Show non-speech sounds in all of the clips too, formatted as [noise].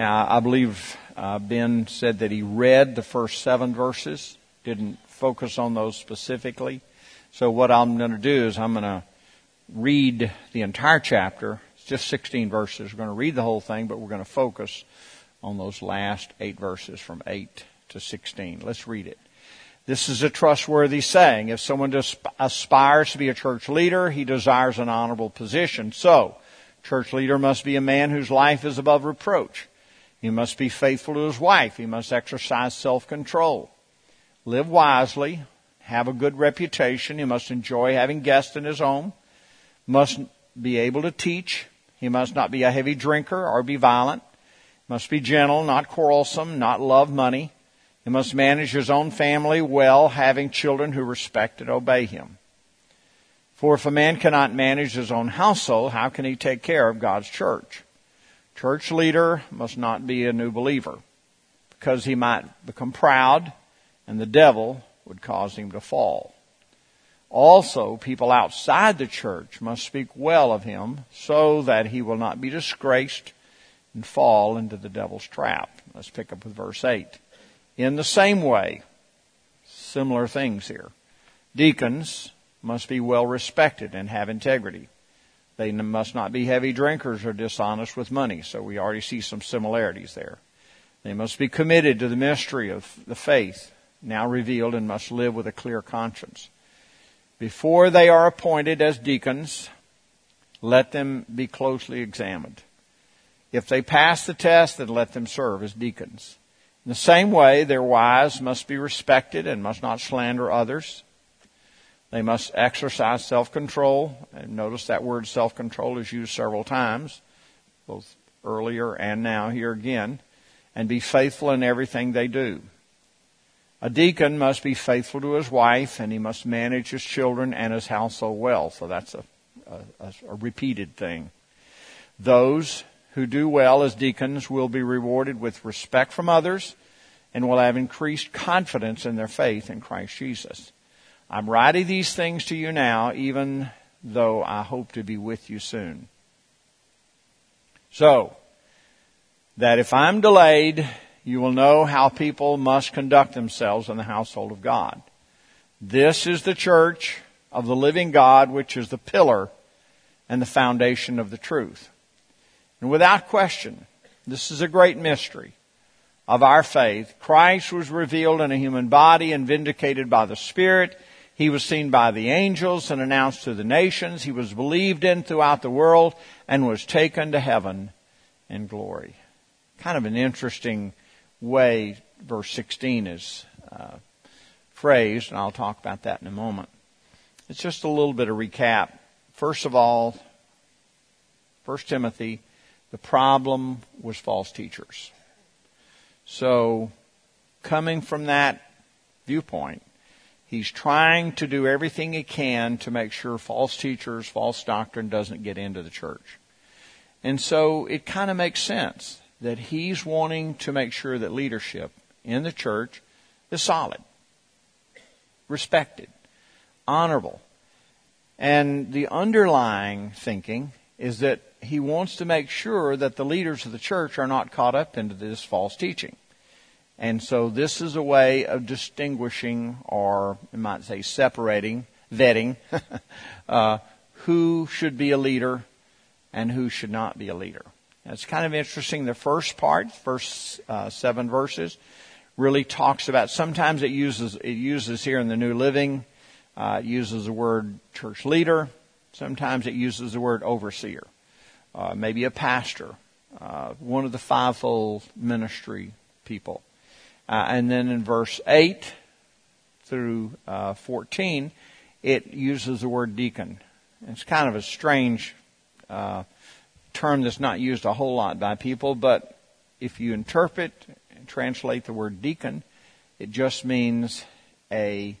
Now, I believe uh, Ben said that he read the first seven verses, didn't focus on those specifically. So what I'm going to do is I'm going to read the entire chapter. It's just 16 verses. We're going to read the whole thing, but we're going to focus on those last eight verses from 8 to 16. Let's read it. This is a trustworthy saying. If someone aspires to be a church leader, he desires an honorable position. So, church leader must be a man whose life is above reproach. He must be faithful to his wife. He must exercise self-control. Live wisely. Have a good reputation. He must enjoy having guests in his home. Must be able to teach. He must not be a heavy drinker or be violent. Must be gentle, not quarrelsome, not love money. He must manage his own family well, having children who respect and obey him. For if a man cannot manage his own household, how can he take care of God's church? Church leader must not be a new believer because he might become proud and the devil would cause him to fall. Also, people outside the church must speak well of him so that he will not be disgraced and fall into the devil's trap. Let's pick up with verse 8. In the same way, similar things here. Deacons must be well respected and have integrity. They must not be heavy drinkers or dishonest with money. So we already see some similarities there. They must be committed to the mystery of the faith now revealed and must live with a clear conscience. Before they are appointed as deacons, let them be closely examined. If they pass the test, then let them serve as deacons. In the same way, their wives must be respected and must not slander others. They must exercise self-control. And notice that word self-control is used several times, both earlier and now here again. And be faithful in everything they do. A deacon must be faithful to his wife and he must manage his children and his household well. So that's a, a, a repeated thing. Those who do well as deacons will be rewarded with respect from others and will have increased confidence in their faith in Christ Jesus. I'm writing these things to you now, even though I hope to be with you soon. So, that if I'm delayed, you will know how people must conduct themselves in the household of God. This is the church of the living God, which is the pillar and the foundation of the truth. And without question, this is a great mystery of our faith. Christ was revealed in a human body and vindicated by the Spirit. He was seen by the angels and announced to the nations. He was believed in throughout the world and was taken to heaven in glory. Kind of an interesting way verse 16 is uh, phrased, and I'll talk about that in a moment. It's just a little bit of recap. First of all, 1 Timothy the problem was false teachers. So, coming from that viewpoint, he's trying to do everything he can to make sure false teachers, false doctrine doesn't get into the church. And so it kind of makes sense that he's wanting to make sure that leadership in the church is solid, respected, honorable. And the underlying thinking is that he wants to make sure that the leaders of the church are not caught up into this false teaching. And so this is a way of distinguishing, or you might say separating, vetting, [laughs] uh, who should be a leader and who should not be a leader. it's kind of interesting. The first part, first uh, seven verses, really talks about. Sometimes it uses it uses here in the New Living, uh, uses the word church leader. Sometimes it uses the word overseer uh, maybe a pastor, uh, one of the fivefold ministry people. Uh, and then in verse 8 through uh, 14, it uses the word deacon. It's kind of a strange uh, term that's not used a whole lot by people, but if you interpret and translate the word deacon, it just means a,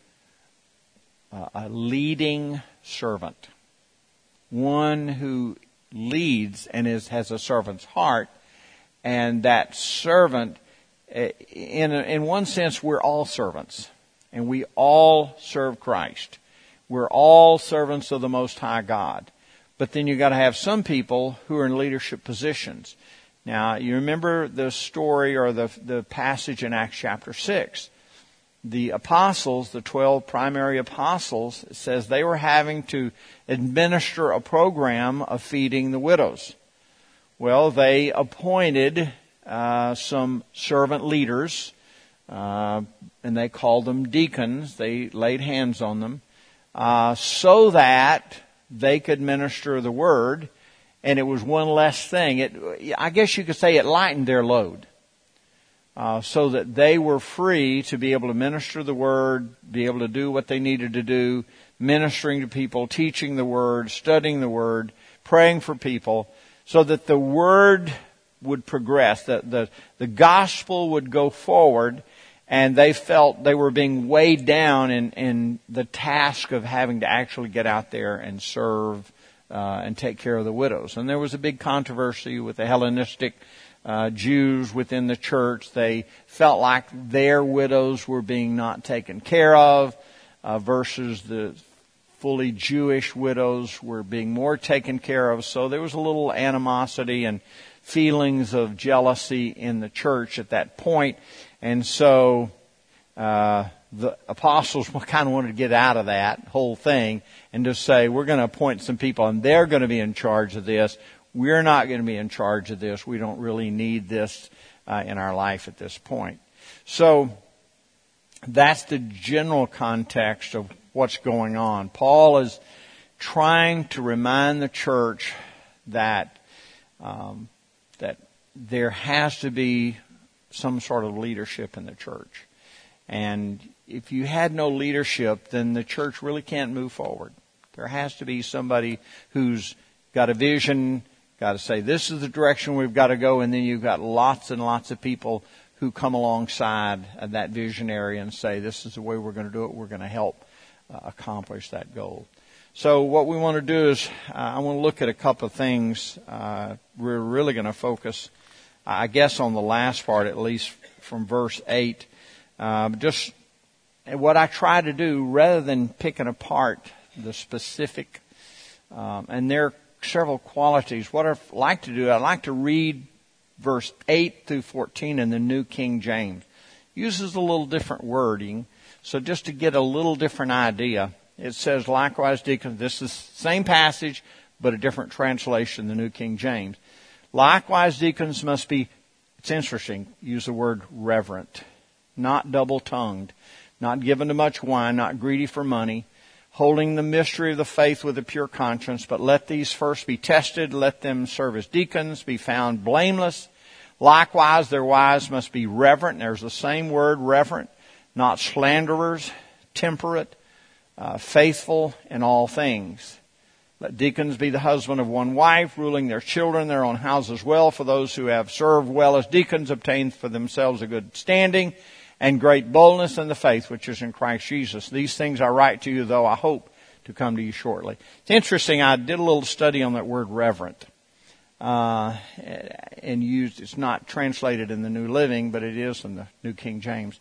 uh, a leading servant. One who leads and is, has a servant's heart. And that servant, Eh, in, in one sense, we're all servants. And we all serve Christ. We're all servants of the Most High God. But then you've gotta have some people who are in leadership positions. Now, you remember the story or the, the passage in Acts chapter 6. The apostles, the 12 primary apostles, it says they were having to administer a program of feeding the widows. Well, they appointed uh, some servant leaders, uh, and they called them deacons. They laid hands on them uh, so that they could minister the word and it was one less thing. It, I guess you could say it lightened their load. Uh, so that they were free to be able to minister the word, be able to do what they needed to do, ministering to people, teaching the word, studying the word, praying for people, so that the word would progress, that the, the gospel would go forward, and they felt they were being weighed down in, in the task of having to actually get out there and serve uh, and take care of the widows. And there was a big controversy with the Hellenistic uh, Jews within the church. They felt like their widows were being not taken care of uh, versus the fully Jewish widows were being more taken care of. So there was a little animosity and feelings of jealousy in the church at that point. And so uh, the apostles [laughs] kind of wanted to get out of that whole thing and just say, we're going to appoint some people and they're going to be in charge of this. We're not going to be in charge of this. We don't really need this uh, in our life at this point. So that's the general context of what's going on. Paul is trying to remind the church that um, there has to be some sort of leadership in the church, and if you had no leadership, then the church really can't move forward. There has to be somebody who's got a vision, got to say, this is the direction we've got to go, and then you've got lots and lots of people who come alongside that visionary and say, this is the way we're going to do it, we're going to help uh, accomplish that goal. So what we want to do is, uh, I want to look at a couple of things. Uh, we're really going to focus, I guess, on the last part, at least from verse 8. Uh, just what I try to do, rather than picking apart the specific, um, and there are several qualities. What I like to do, I like to read verse 8 through 14 in the New King James. Uses a little different wording, so just to get a little different idea, it says, likewise, deacons, this is the same passage, but a different translation, the New King James. Likewise, deacons must be, it's interesting, use the word reverent, not double tongued, not given to much wine, not greedy for money, holding the mystery of the faith with a pure conscience, but let these first be tested, let them serve as deacons, be found blameless. Likewise, their wives must be reverent. There's the same word, reverent, not slanderers, temperate, uh, faithful in all things. Let deacons be the husband of one wife, ruling their children, their own houses well. For those who have served well as deacons obtain for themselves a good standing and great boldness in the faith which is in Christ Jesus. These things I write to you, though I hope to come to you shortly. It's interesting. I did a little study on that word reverent. Uh, and used, it's not translated in the New Living, but it is in the New King James.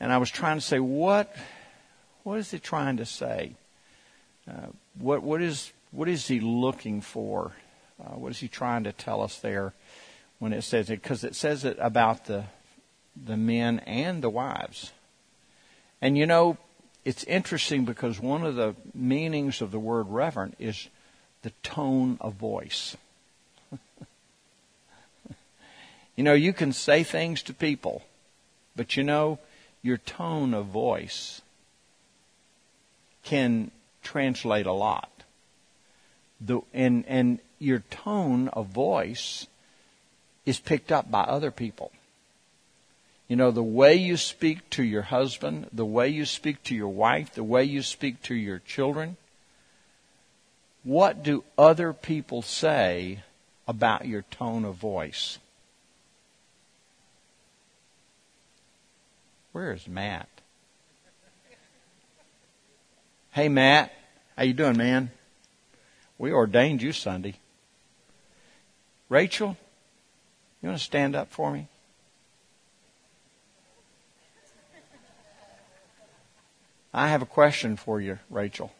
And I was trying to say, what, what is he trying to say? Uh, what, what is, what is he looking for? Uh, what is he trying to tell us there when it says it? Because it says it about the the men and the wives. And you know, it's interesting because one of the meanings of the word reverent is the tone of voice. [laughs] you know, you can say things to people, but you know, your tone of voice can translate a lot. The, and, and your tone of voice is picked up by other people. You know, the way you speak to your husband, the way you speak to your wife, the way you speak to your children, what do other people say about your tone of voice? Where is Matt? Hey Matt, how you doing, man? We ordained you Sunday. Rachel, you want to stand up for me? I have a question for you, Rachel.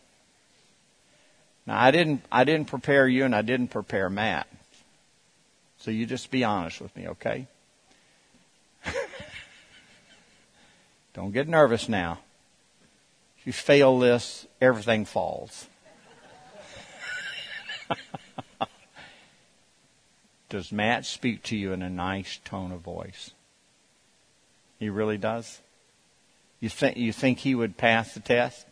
Now I didn't I didn't prepare you and I didn't prepare Matt. So you just be honest with me, okay? [laughs] Don't get nervous now. If you fail this, everything falls. [laughs] does Matt speak to you in a nice tone of voice? He really does? You think, you think he would pass the test?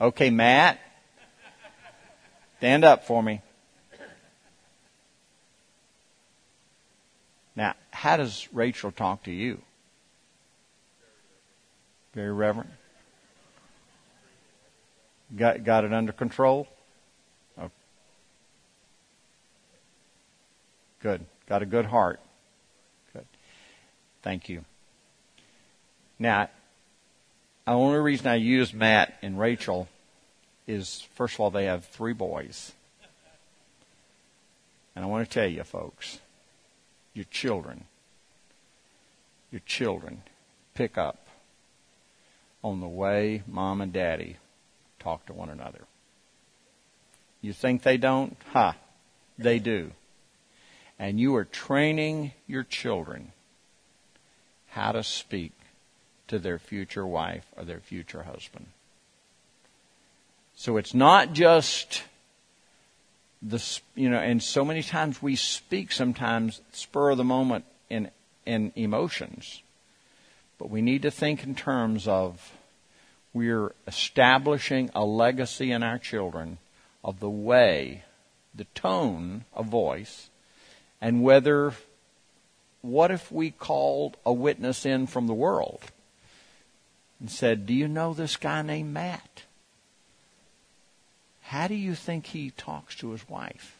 Okay, Matt, stand up for me. Now, how does Rachel talk to you? Very reverent. Got, got it under control? Oh. Good. Got a good heart. Good. Thank you. Now, the only reason I use Matt and Rachel is, first of all, they have three boys. And I want to tell you, folks, your children, your children pick up on the way mom and daddy talk to one another. You think they don't? Ha, they do. And you are training your children how to speak to their future wife or their future husband. So it's not just the you know, and so many times we speak sometimes spur of the moment in in emotions, but we need to think in terms of we're establishing a legacy in our children of the way, the tone of voice, and whether what if we called a witness in from the world and said, Do you know this guy named Matt? How do you think he talks to his wife?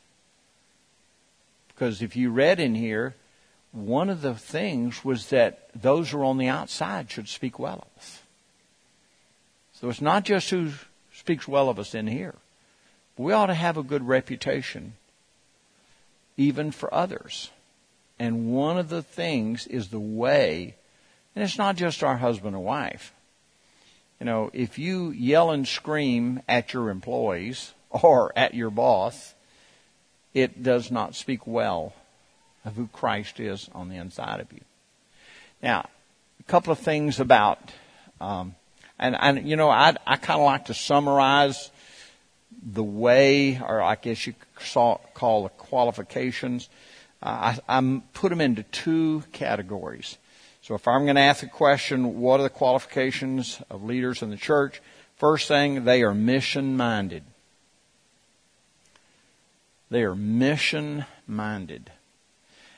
Because if you read in here, one of the things was that those who are on the outside should speak well of us. So it's not just who speaks well of us in here. We ought to have a good reputation, even for others. And one of the things is the way, and it's not just our husband or wife. You know, if you yell and scream at your employees or at your boss, it does not speak well of who Christ is on the inside of you. Now, a couple of things about, um, and, and you know, I, I kind of like to summarize the way, or I guess you could call the qualifications. Uh, I, I put them into two categories. So if I'm going to ask a question, what are the qualifications of leaders in the church? First thing, they are mission minded. They are mission minded.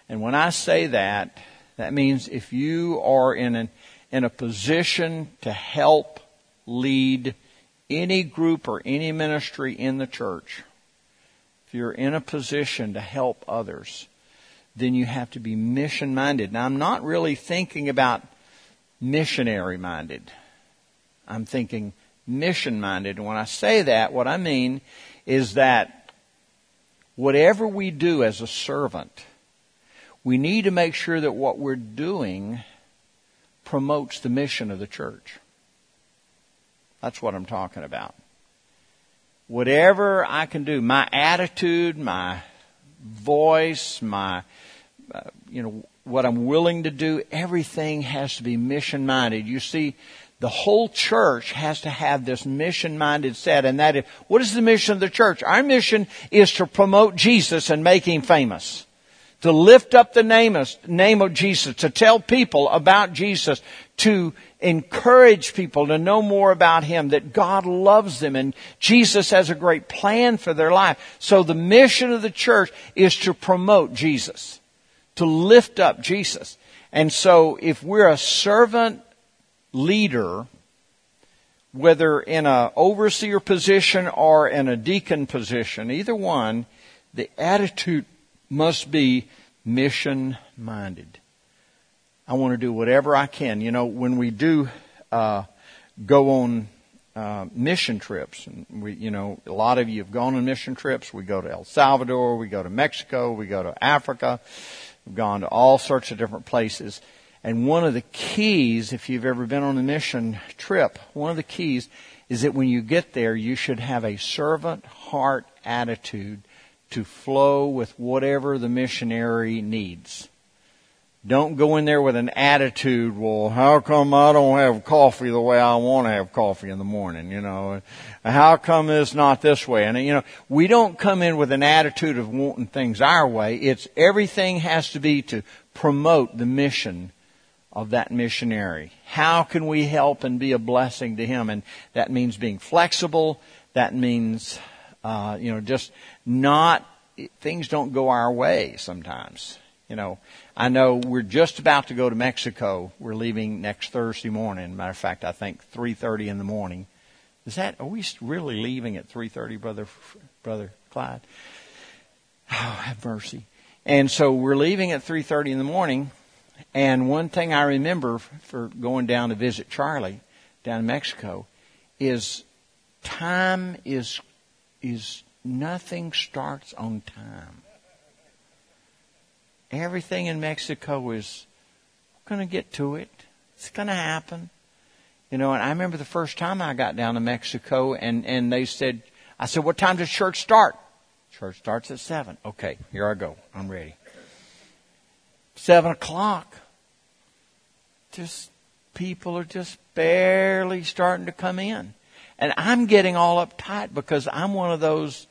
And when I say that, that means if you are in an, in a position to help lead any group or any ministry in the church, if you're in a position to help others, then you have to be mission minded. Now, I'm not really thinking about missionary minded. I'm thinking mission minded. And when I say that, what I mean is that whatever we do as a servant, we need to make sure that what we're doing promotes the mission of the church. That's what I'm talking about. Whatever I can do, my attitude, my voice, my uh, you know, what I'm willing to do, everything has to be mission minded. You see, the whole church has to have this mission minded set, and that is, what is the mission of the church? Our mission is to promote Jesus and make Him famous. To lift up the name of, name of Jesus, to tell people about Jesus, to encourage people to know more about Him, that God loves them and Jesus has a great plan for their life. So the mission of the church is to promote Jesus to lift up Jesus. And so if we're a servant leader, whether in an overseer position or in a deacon position, either one, the attitude must be mission minded. I want to do whatever I can. You know, when we do uh, go on uh, mission trips, and we, you know, a lot of you have gone on mission trips. We go to El Salvador, we go to Mexico, we go to Africa. We've gone to all sorts of different places. And one of the keys, if you've ever been on a mission trip, one of the keys is that when you get there, you should have a servant heart attitude to flow with whatever the missionary needs. Don't go in there with an attitude, well, how come I don't have coffee the way I want to have coffee in the morning, you know? How come it's not this way? And, you know, we don't come in with an attitude of wanting things our way. It's everything has to be to promote the mission of that missionary. How can we help and be a blessing to him? And that means being flexible. That means, uh, you know, just not, things don't go our way sometimes. You know, I know we're just about to go to Mexico. We're leaving next Thursday morning. Matter of fact, I think 3:30 in the morning. Is that? Are we really leaving at 3:30, brother? Brother Clyde? Oh, have mercy. And so we're leaving at 3:30 in the morning. And one thing I remember for going down to visit Charlie down in Mexico is time is is nothing starts on time. Everything in Mexico is going to get to it. It's going to happen. You know, and I remember the first time I got down to Mexico and, and they said, I said, what time does church start? Church starts at seven. Okay, here I go. I'm ready. Seven o'clock. Just, people are just barely starting to come in. And I'm getting all uptight because I'm one of those,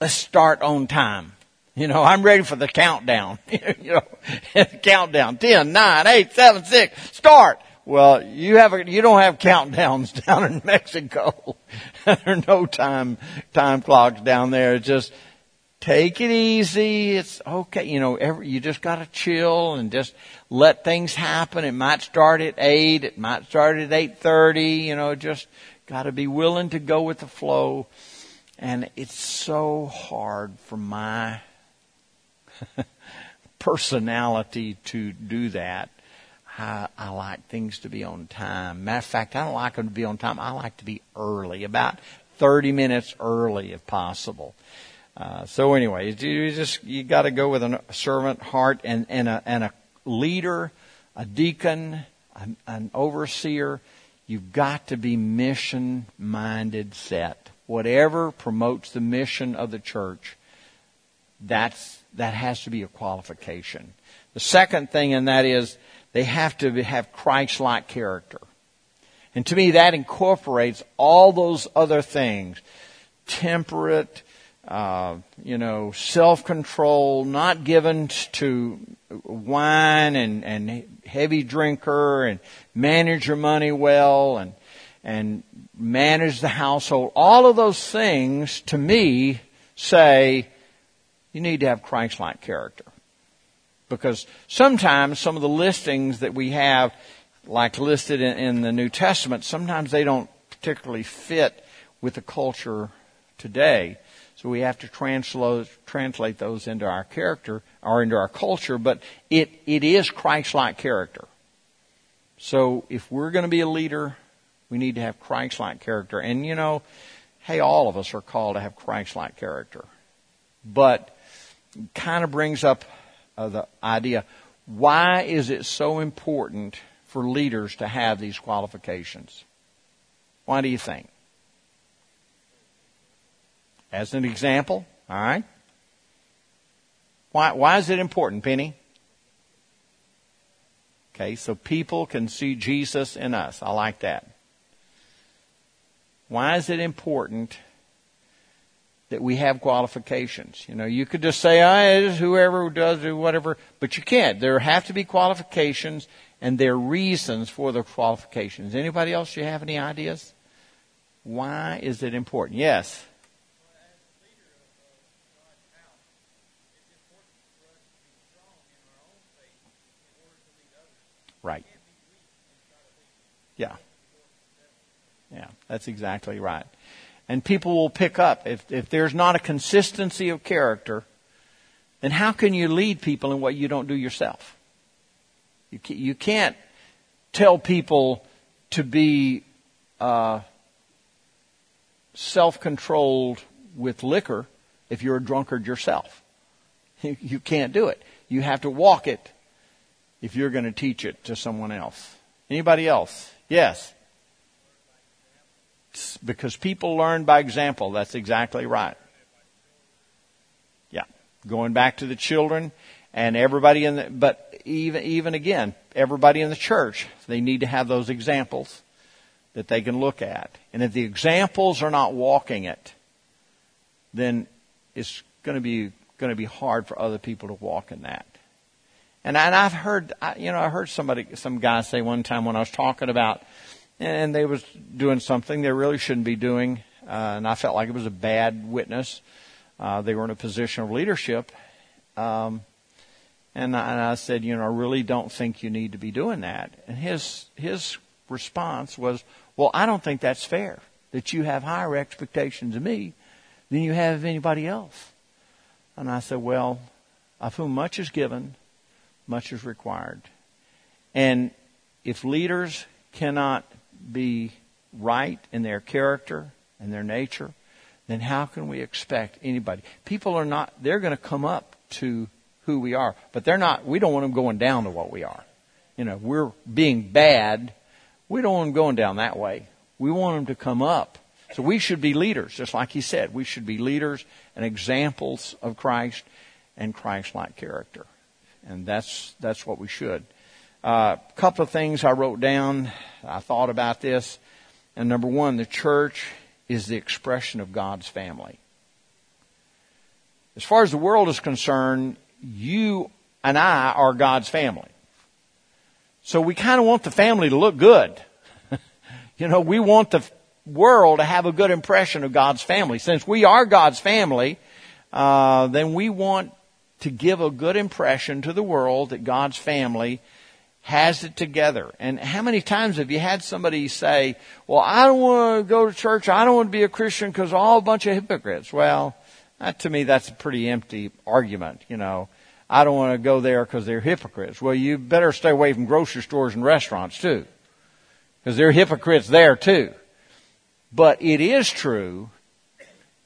let's start on time. You know, I'm ready for the countdown. [laughs] you know, [laughs] countdown. Ten, nine, eight, seven, six, start. Well, you have a, you don't have countdowns [laughs] down in Mexico. there are no time, time clocks down there. It's just, take it easy. It's okay. You know, every, you just gotta chill and just let things happen. It might start at eight. It might start at eight thirty. You know, just gotta be willing to go with the flow. And it's so hard for my [laughs] personality to do that. I, I like things to be on time. Matter of fact, I don't like them to be on time. I like to be early, about 30 minutes early if possible. Uh, so anyway, you just you got to go with a servant heart and and a and a leader, a deacon, an, an overseer. You've got to be mission minded set. Whatever promotes the mission of the church, that's that has to be a qualification. The second thing, and that is they have to have Christ-like character. And to me, that incorporates all those other things. Temperate, uh, you know, self-control, not given to wine and, and heavy drinker and manage your money well and, and manage the household. All of those things, to me, say you need to have Christ-like character. Because sometimes some of the listings that we have, like listed in, in the New Testament, sometimes they don't particularly fit with the culture today. So we have to translate, translate those into our character or into our culture, but it, it is Christ-like character. So if we're going to be a leader, we need to have Christ-like character. And you know, hey, all of us are called to have Christ-like character. But kind of brings up uh, the idea why is it so important for leaders to have these qualifications? Why do you think? As an example, all right? Why, why is it important, Penny? Okay, so people can see Jesus in us. I like that. Why is it important that we have qualifications. You know, you could just say, ah, I oh, is whoever does do whatever, but you can't. There have to be qualifications and there are reasons for the qualifications. Anybody else you have any ideas? Why is it important? Yes. Right. Yeah. Yeah, that's exactly right and people will pick up. If, if there's not a consistency of character, then how can you lead people in what you don't do yourself? You, you can't tell people to be uh, self-controlled with liquor if you're a drunkard yourself. [laughs] You, you can't do it. You have to walk it if you're going to teach it to someone else. Anybody else? Yes because people learn by example. That's exactly right. Yeah. Going back to the children and everybody in the, but even, even again, everybody in the church, they need to have those examples that they can look at. And if the examples are not walking it, then it's going to be going to be hard for other people to walk in that. And, and I've heard, you know, I heard somebody, some guy say one time when I was talking about, and they was doing something they really shouldn't be doing, uh, and I felt like it was a bad witness. Uh, they were in a position of leadership, um, and, I, and I said, you know, I really don't think you need to be doing that. And his his response was, well, I don't think that's fair that you have higher expectations of me than you have of anybody else. And I said, well, of whom much is given, much is required. And if leaders cannot be right in their character and their nature, then how can we expect anybody? People are not, they're going to come up to who we are, but they're not, we don't want them going down to what we are. You know, we're being bad. We don't want them going down that way. We want them to come up so we should be leaders, just like he said. We should be leaders and examples of Christ and Christ-like character. And that's, that's what we should. A uh, couple of things I wrote down. I thought about this. And number one, the church is the expression of God's family. As far as the world is concerned, you and I are God's family. So we kind of want the family to look good. [laughs] you know, we want the world to have a good impression of God's family. Since we are God's family, uh, then we want to give a good impression to the world that God's family has it together. And how many times have you had somebody say, well, I don't want to go to church. I don't want to be a Christian because all a bunch of hypocrites. Well, that, to me, that's a pretty empty argument, you know. I don't want to go there because they're hypocrites. Well, you better stay away from grocery stores and restaurants too. Because they're hypocrites there too. But it is true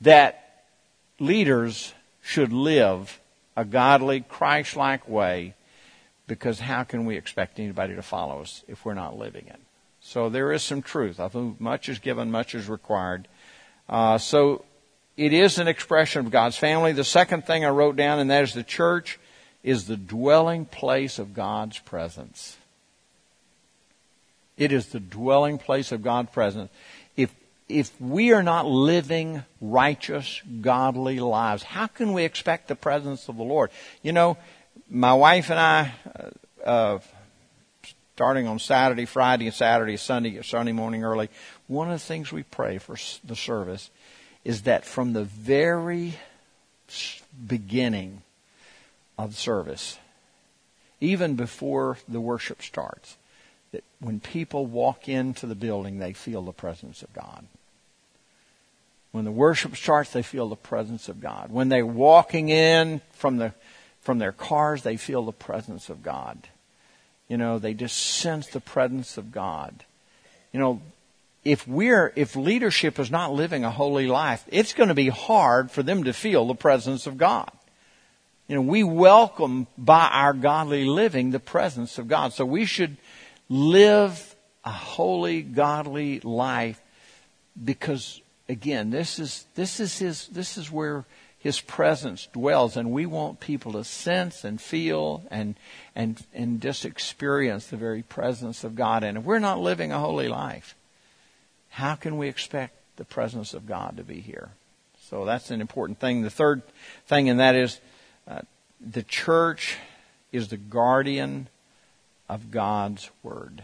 that leaders should live a godly, Christ-like way because how can we expect anybody to follow us if we're not living it? So there is some truth. I think much is given, much is required. Uh, so it is an expression of God's family. The second thing I wrote down, and that is the church is the dwelling place of God's presence. It is the dwelling place of God's presence if we are not living righteous, godly lives, how can we expect the presence of the Lord? You know, my wife and I, uh, uh, starting on Saturday, Friday, and Saturday, Sunday, Sunday morning early, one of the things we pray for the service is that from the very beginning of service, even before the worship starts, that when people walk into the building, they feel the presence of God. When the worship starts, they feel the presence of God. When they're walking in from the from their cars, they feel the presence of God. You know, they just sense the presence of God. You know, if we're if leadership is not living a holy life, it's going to be hard for them to feel the presence of God. You know, we welcome by our godly living the presence of God. So we should live a holy, godly life because again, this is, this is his, this is where his presence dwells and we want people to sense and feel and, and, and just experience the very presence of God. And if we're not living a holy life, how can we expect the presence of God to be here? So that's an important thing. The third thing, and that is uh, the church is the guardian of God's Word.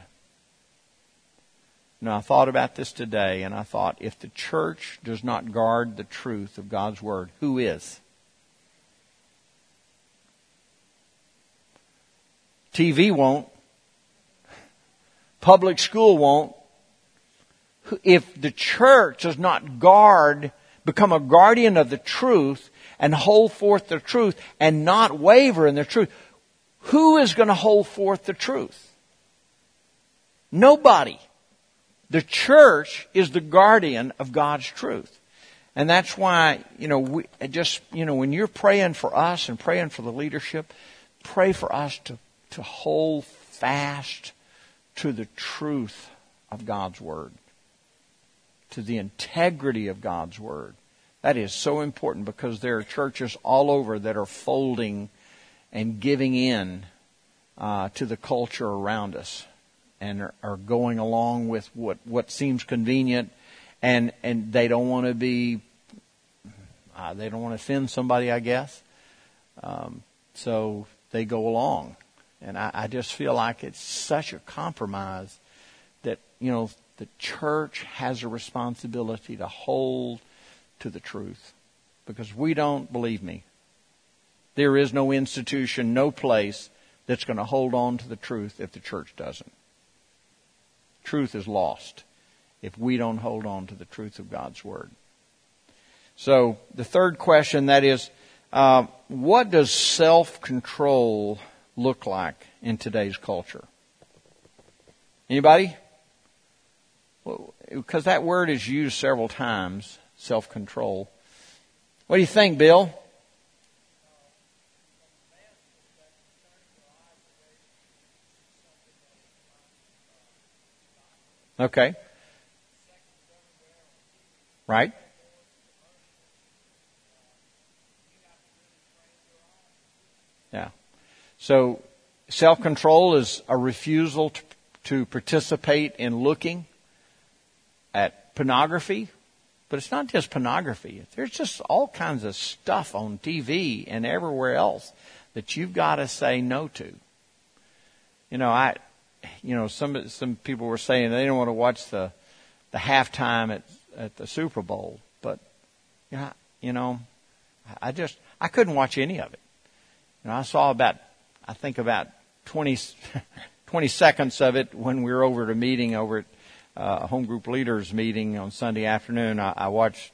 Now, I thought about this today, and I thought if the church does not guard the truth of God's Word, who is? TV won't. Public school won't. If the church does not guard, become a guardian of the truth, and hold forth the truth, and not waver in the truth, who is going to hold forth the truth? Nobody. The church is the guardian of God's truth. And that's why, you know, we just, you know, when you're praying for us and praying for the leadership, pray for us to, to hold fast to the truth of God's Word, to the integrity of God's Word. That is so important because there are churches all over that are folding and giving in uh, to the culture around us and are, are going along with what, what seems convenient and, and they don't want to be, uh, they don't want to offend somebody, I guess. Um, so they go along. And I, I just feel like it's such a compromise that, you know, the church has a responsibility to hold to the truth. Because we don't, believe me, there is no institution, no place that's going to hold on to the truth if the church doesn't. Truth is lost if we don't hold on to the truth of God's Word. So, the third question that is, uh, what does self control look like in today's culture? Anybody? Well, because that word is used several times, self control. What do you think, Bill? Okay. Right? Yeah. So self control is a refusal to, to participate in looking at pornography, but it's not just pornography. There's just all kinds of stuff on TV and everywhere else that you've got to say no to. You know, I, you know, some some people were saying they don't want to watch the the halftime at at the Super Bowl, but you know, you know, I just I couldn't watch any of it. You know, I saw about I think about 20, [laughs] 20 seconds of it when we were over at a meeting over at uh, a home group leaders meeting on Sunday afternoon. I, I watched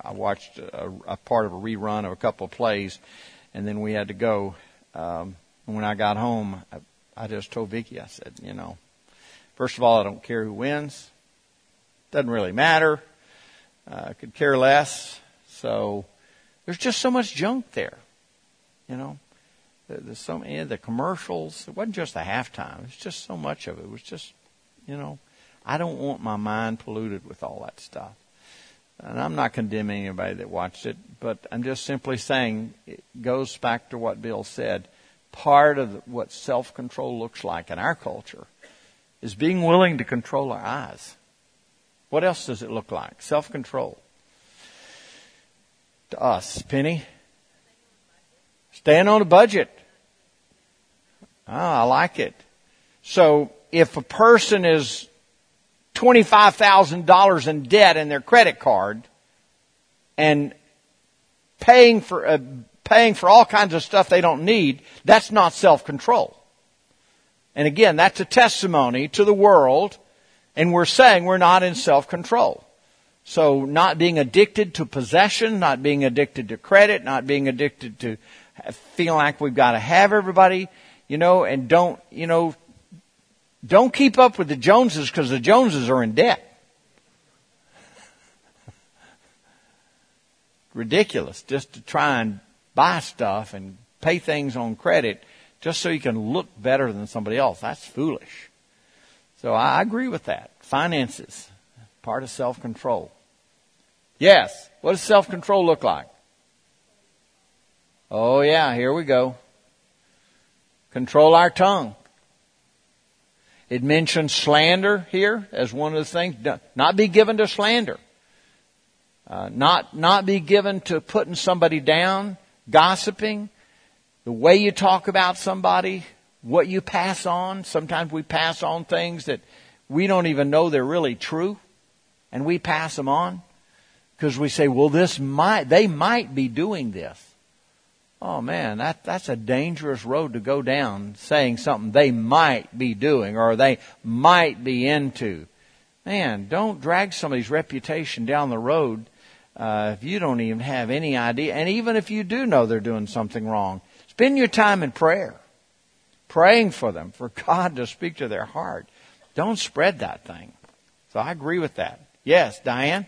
I watched a, a part of a rerun of a couple of plays, and then we had to go. Um, when I got home, I, I just told Vicki, I said, you know, first of all, I don't care who wins. Doesn't really matter. Uh, I could care less. So there's just so much junk there, you know. There's so many of the commercials. It wasn't just the halftime. It's just so much of it. It was just, you know, I don't want my mind polluted with all that stuff. And I'm not condemning anybody that watched it, but I'm just simply saying it goes back to what Bill said part of what self control looks like in our culture is being willing to control our eyes. What else does it look like? Self control. To us, Penny? Staying on a budget. Ah, I like it. So if a person is $25,000 in debt in their credit card and paying for uh, paying for all kinds of stuff they don't need, that's not self-control. And again, that's a testimony to the world, and we're saying we're not in self-control. So not being addicted to possession, not being addicted to credit, not being addicted to feeling like we've got to have everybody, you know, and don't, you know, don't keep up with the Joneses because the Joneses are in debt. [laughs] Ridiculous just to try and buy stuff and pay things on credit just so you can look better than somebody else. That's foolish. So I agree with that. Finances, part of self-control. Yes. What does self-control look like? Oh yeah, here we go. Control our tongue. It mentions slander here as one of the things. Not be given to slander. Uh, not not be given to putting somebody down gossiping, the way you talk about somebody, what you pass on. Sometimes we pass on things that we don't even know they're really true, and we pass them on because we say, well, this might, they might be doing this. Oh man, that, that's a dangerous road to go down saying something they might be doing or they might be into. Man, don't drag somebody's reputation down the road uh, if you don't even have any idea, and even if you do know they're doing something wrong, spend your time in prayer, praying for them, for [laughs] God to speak to their heart. Don't spread that thing. So I agree with that. Yes, Diane?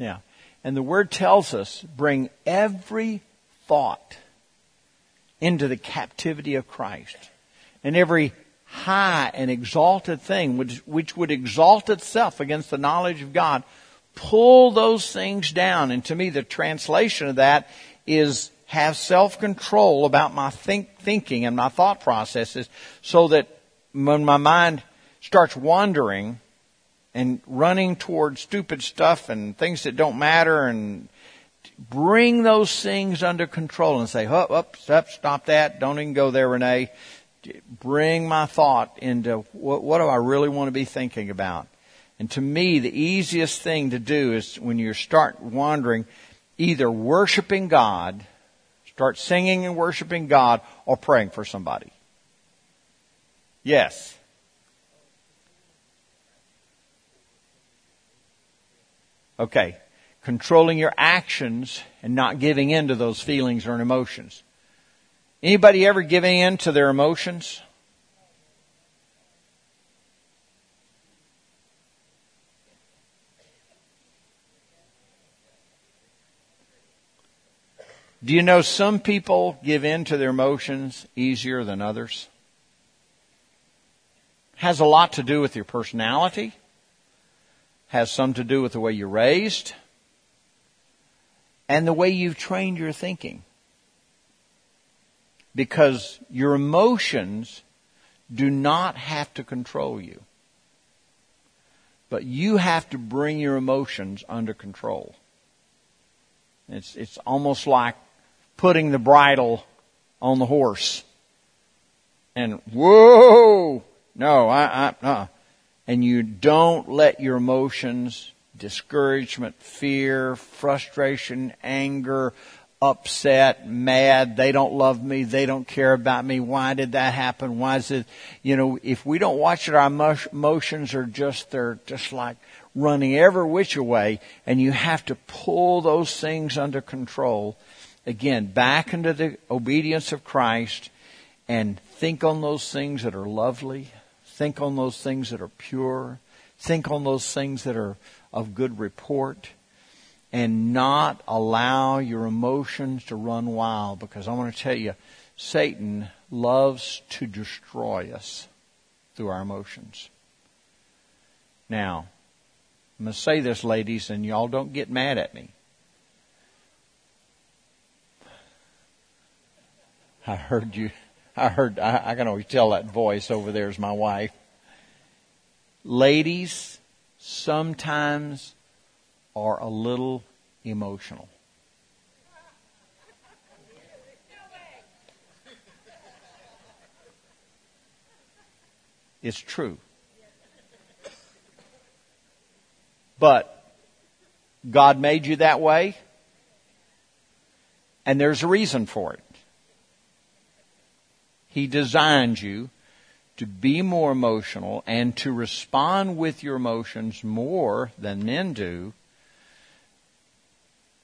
Yeah. And the word tells us bring every thought into the captivity of Christ. And every high and exalted thing which, which would exalt itself against the knowledge of God, pull those things down. And to me, the translation of that is have self-control about my think, thinking and my thought processes so that when my mind starts wandering and running towards stupid stuff and things that don't matter and bring those things under control and say, up, up, stop, stop that. Don't even go there, Renee. Bring my thought into what, what do I really want to be thinking about? And to me, the easiest thing to do is when you start wandering, either worshiping God, start singing and worshiping God, or praying for somebody. Yes. Okay. Controlling your actions and not giving in to those feelings or emotions. Anybody ever giving in to their emotions? Do you know some people give in to their emotions easier than others? Has a lot to do with your personality. Has some to do with the way you're raised. And the way you've trained your thinking. Because your emotions do not have to control you. But you have to bring your emotions under control. It's, it's almost like putting the bridle on the horse. And whoa! No, I, I, uh. And you don't let your emotions, discouragement, fear, frustration, anger, upset, mad, they don't love me, they don't care about me, why did that happen, why is it, you know, if we don't watch it, our emotions are just, they're just like running every which way, and you have to pull those things under control again, back into the obedience of Christ and think on those things that are lovely. Think on those things that are pure. Think on those things that are of good report. And not allow your emotions to run wild because I want to tell you, Satan loves to destroy us through our emotions. Now, I'm going to say this, ladies, and y'all don't get mad at me. I heard you. I heard, I, I can always tell that voice over there is my wife. Ladies sometimes are a little emotional. It's true. But God made you that way, and there's a reason for it. He designed you to be more emotional and to respond with your emotions more than men do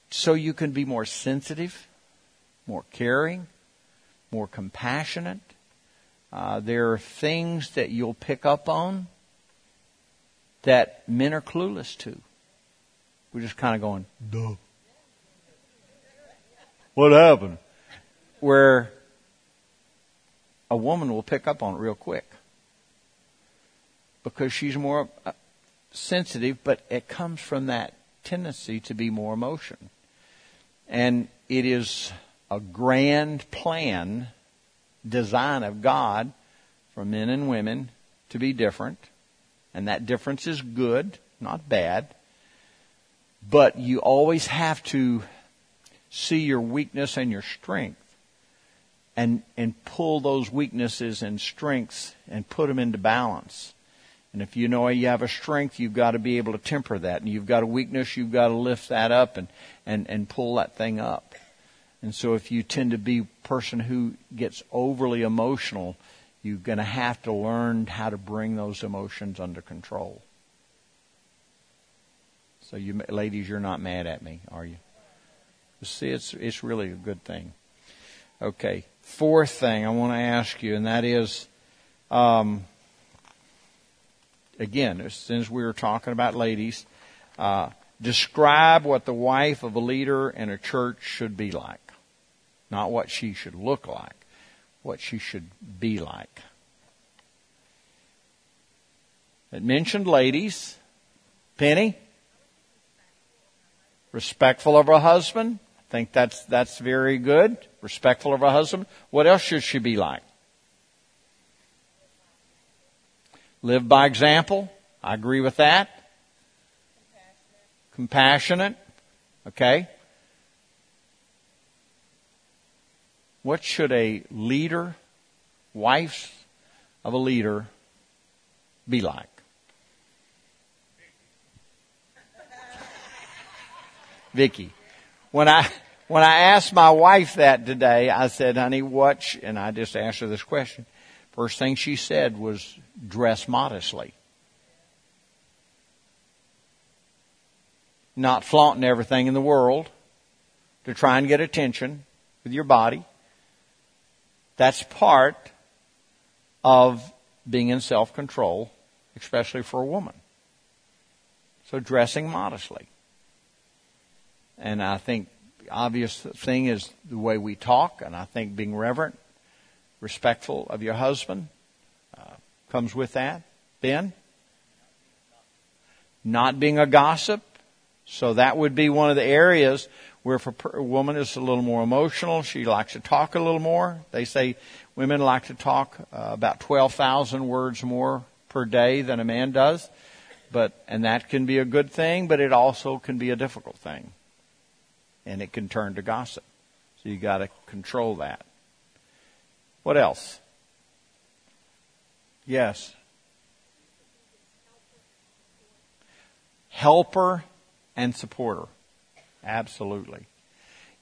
so you can be more sensitive, more caring, more compassionate. Uh, there are things that you'll pick up on that men are clueless to. We're just kind of going, duh. What happened? Where a woman will pick up on it real quick because she's more uh, sensitive, but it comes from that tendency to be more emotion. And it is a grand plan, design of God for men and women to be different. And that difference is good, not bad. But you always have to see your weakness and your strength and, and pull those weaknesses and strengths and put them into balance. And if you know you have a strength, you've got to be able to temper that. And you've got a weakness, you've got to lift that up and, and, and pull that thing up. And so if you tend to be a person who gets overly emotional, you're going to have to learn how to bring those emotions under control. So you ladies, you're not mad at me, are you? See, it's, it's really a good thing. Okay fourth thing I want to ask you, and that is, um, again, since we were talking about ladies, uh, Describe what the wife of a leader in a church should be like. Not what she should look like, what she should be like. It mentioned ladies. Penny? Respectful of her husband. Think that's, that's very good. Respectful of her husband. What else should she be like? Live by example. I agree with that. Compassionate. Compassionate. Okay. What should a leader, wife of a leader, be like? Vicky. When I when I asked my wife that today, I said, "Honey, what?" and I just asked her this question. First thing she said was, "Dress modestly." Not flaunting everything in the world to try and get attention with your body. That's part of being in self-control, especially for a woman. So dressing modestly. And I think the obvious thing is the way we talk, and I think being reverent, respectful of your husband uh, comes with that. Ben? Not being a gossip. So that would be one of the areas where if a woman is a little more emotional, she likes to talk a little more. They say women like to talk uh, about 12,000 words more per day than a man does. But, and that can be a good thing, but it also can be a difficult thing and it can turn to gossip. So you got to control that. What else? Yes. Helper and supporter. Absolutely.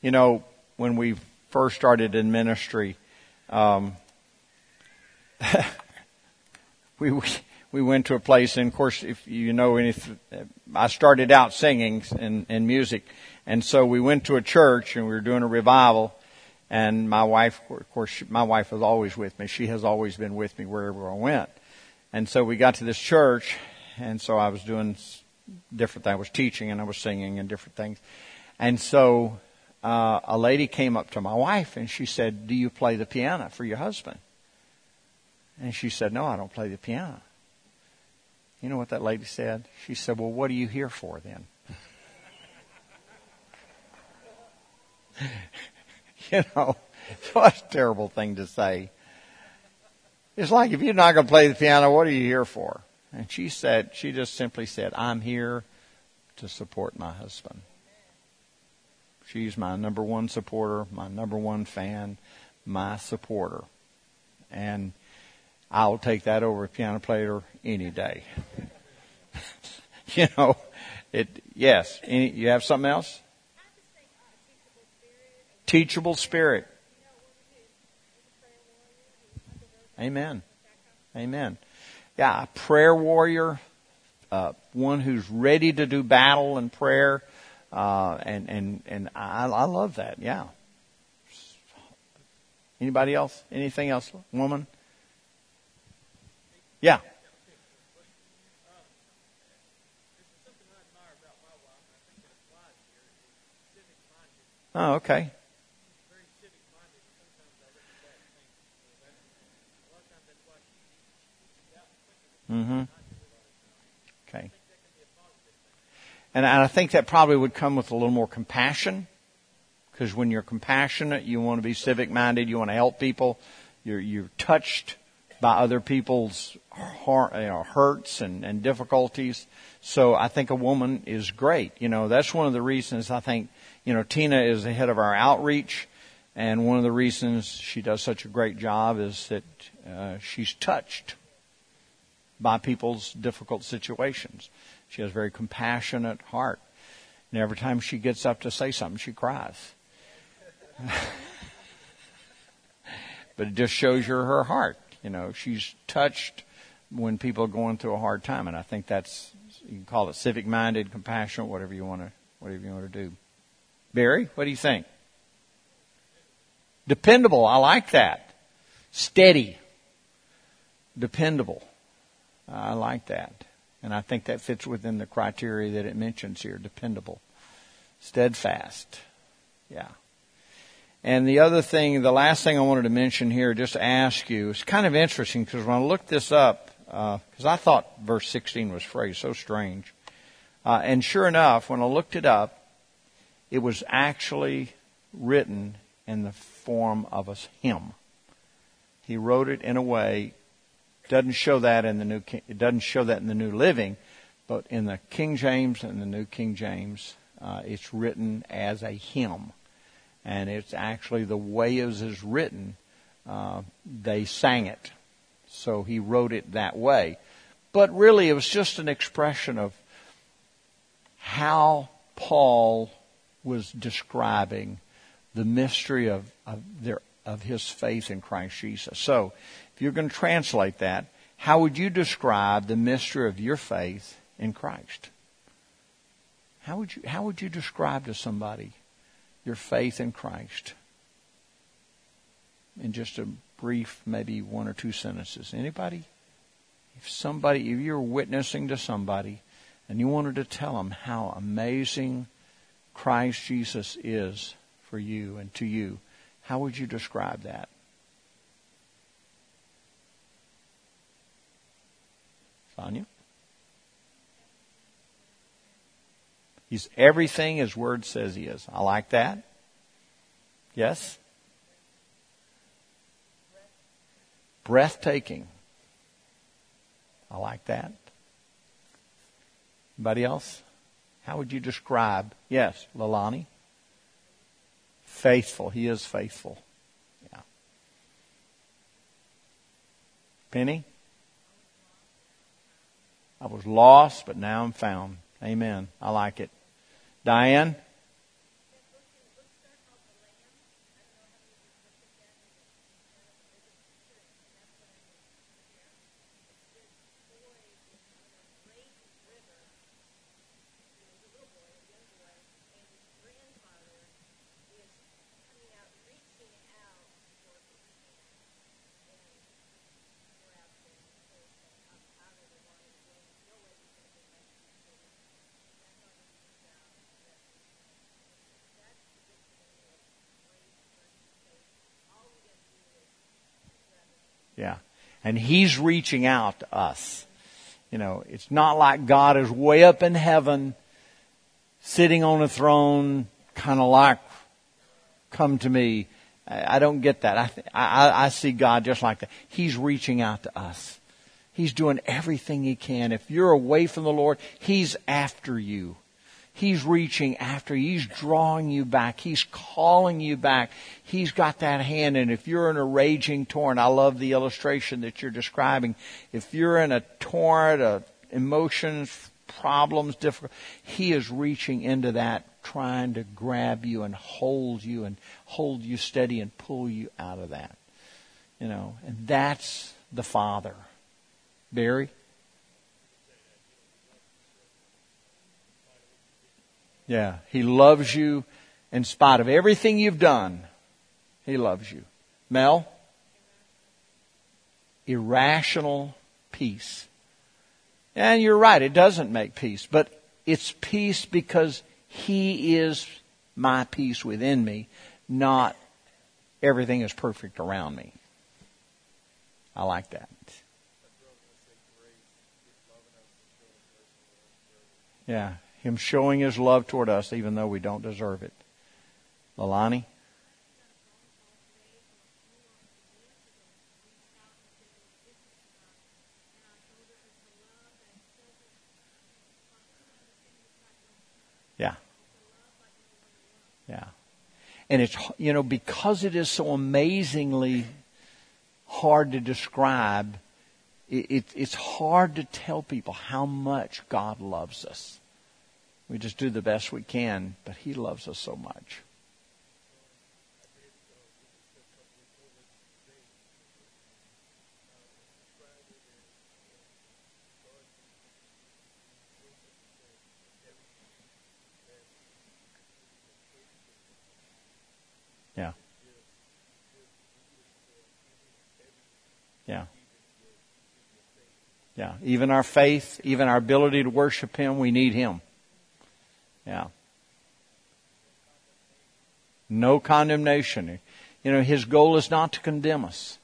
You know, when we first started in ministry, um, [laughs] we we went to a place, and of course, if you know anything, I started out singing and, and music, and so we went to a church and we were doing a revival. And my wife, of course, my wife was always with me. She has always been with me wherever I went. And so we got to this church, and so I was doing different. I was teaching and I was singing and different things. And so uh, a lady came up to my wife and she said, "Do you play the piano for your husband?" And she said, "No, I don't play the piano." You know what that lady said? She said, "Well, what are you here for then?" [laughs] you know, [laughs] what a terrible thing to say. It's like if you're not going to play the piano, what are you here for? And she said, she just simply said, I'm here to support my husband. She's my number one supporter, my number one fan, my supporter. And I'll take that over a piano player any day. [laughs] you know, it, yes. Any, you have something else? teachable spirit. Amen. Amen. Yeah, a prayer warrior, uh, one who's ready to do battle and prayer, uh, and and and I, I love that. Yeah. Anybody else? Anything else? Woman? Yeah. Oh, okay. Mm-hmm. Okay. And I think that probably would come with a little more compassion, because when you're compassionate, you want to be civic minded, you want to help people, you're you're touched by other people's hurts and, and difficulties. So I think a woman is great. You know, that's one of the reasons I think, you know, Tina is the head of our outreach. And one of the reasons she does such a great job is that uh, she's touched by people's difficult situations. She has a very compassionate heart. And every time she gets up to say something, she cries. [laughs] but it just shows you her heart. You know, she's touched when people are going through a hard time, and I think that's you can call it civic-minded, compassionate, whatever you want to whatever you want to do. Barry, what do you think? Dependable. I like that. Steady. Dependable. I like that. And I think that fits within the criteria that it mentions here dependable, steadfast. Yeah. And the other thing, the last thing I wanted to mention here, just ask you, it's kind of interesting because when I looked this up, because uh, I thought verse 16 was phrased so strange. Uh, and sure enough, when I looked it up, it was actually written in the form of a hymn. He wrote it in a way doesn't show that in the new it doesn't show that in the New Living, but in the King James and the New King James, uh, it's written as a hymn, and it's actually the way it is written. Uh, they sang it, so he wrote it that way. But really, it was just an expression of how Paul was describing the mystery of, of their of his faith in Christ Jesus. So, if you're going to translate that, how would you describe the mystery of your faith in Christ? How would you how would you describe to somebody your faith in Christ? In just a brief, maybe one or two sentences. Anybody? If somebody, if you're witnessing to somebody and you wanted to tell them how amazing Christ Jesus is for you and to you, how would you describe that? Sonia? He's everything his word says he is. I like that. Yes? Breathtaking. I like that. Anybody else? How would you describe? Yes, Lalani? Faithful. He is faithful. Yeah. Penny? I was lost, but now I'm found. Amen. I like it. Diane? Yeah. And He's reaching out to us. You know, it's not like God is way up in heaven, sitting on a throne, kind of like, come to me. I don't get that. I, I, I see God just like that. He's reaching out to us. He's doing everything He can. If you're away from the Lord, He's after you. He's reaching after. He's drawing you back. He's calling you back. He's got that hand. And if you're in a raging torrent, I love the illustration that you're describing. If you're in a torrent of emotions, problems, difficult, He is reaching into that, trying to grab you and hold you and hold you steady and pull you out of that. You know, and that's the Father. Barry? Yeah, He loves you in spite of everything you've done. He loves you. Mel? Irrational peace. And you're right, it doesn't make peace, but it's peace because He is my peace within me, not everything is perfect around me. I like that. Yeah, him showing His love toward us even though we don't deserve it. Lalani? Yeah. Yeah. And it's, you know, because it is so amazingly hard to describe, it, it, it's hard to tell people how much God loves us. We just do the best we can, but He loves us so much. Yeah. Yeah. Yeah. Even our faith, even our ability to worship Him, we need Him. Yeah. No condemnation. You know, His goal is not to condemn us.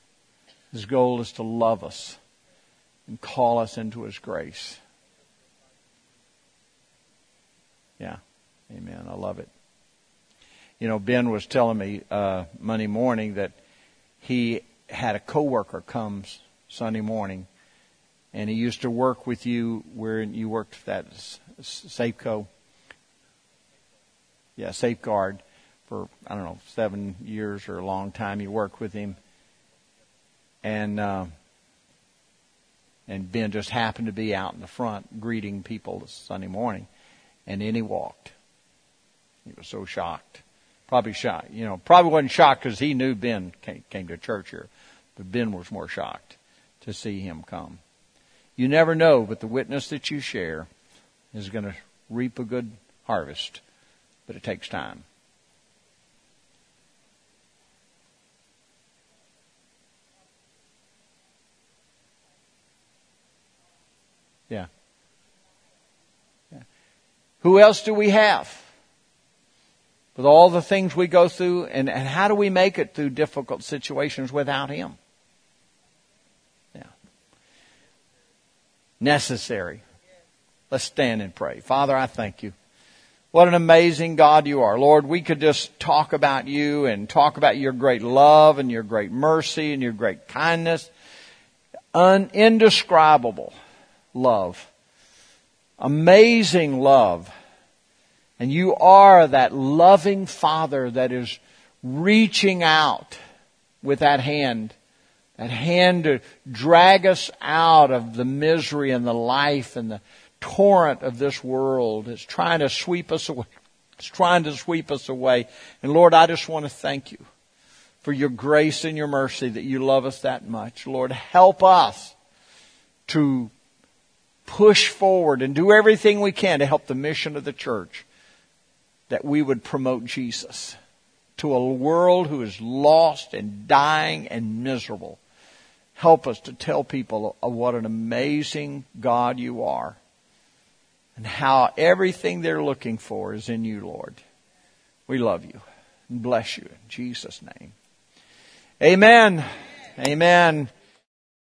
His goal is to love us and call us into His grace. Yeah. Amen. I love it. You know, Ben was telling me uh, Monday morning that he had a coworker come Sunday morning, and he used to work with you where you worked at Safeco. Yeah, Safeguard for I don't know seven years or a long time. You worked with him, and uh, and Ben just happened to be out in the front greeting people this Sunday morning, and in he walked. He was so shocked. Probably shocked. You know, probably wasn't shocked because he knew Ben came, came to church here. But Ben was more shocked to see him come. You never know, but the witness that you share is going to reap a good harvest. But it takes time. Yeah. yeah. Who else do we have? with all the things we go through, and, and how do we make it through difficult situations without Him? Yeah. Necessary. Let's stand and pray. Father, I thank you. What an amazing God you are. Lord, we could just talk about you and talk about your great love and your great mercy and your great kindness. Un- indescribable love. Amazing love and you are that loving Father that is reaching out with that hand, that hand to drag us out of the misery and the life and the torrent of this world. It's trying to sweep us away. It's trying to sweep us away. And Lord, I just want to thank you for your grace and your mercy that you love us that much. Lord, help us to push forward and do everything we can to help the mission of the church that we would promote Jesus to a world who is lost and dying and miserable. Help us to tell people of what an amazing God you are and how everything they're looking for is in you, Lord. We love you and bless you in Jesus' name. Amen. Amen.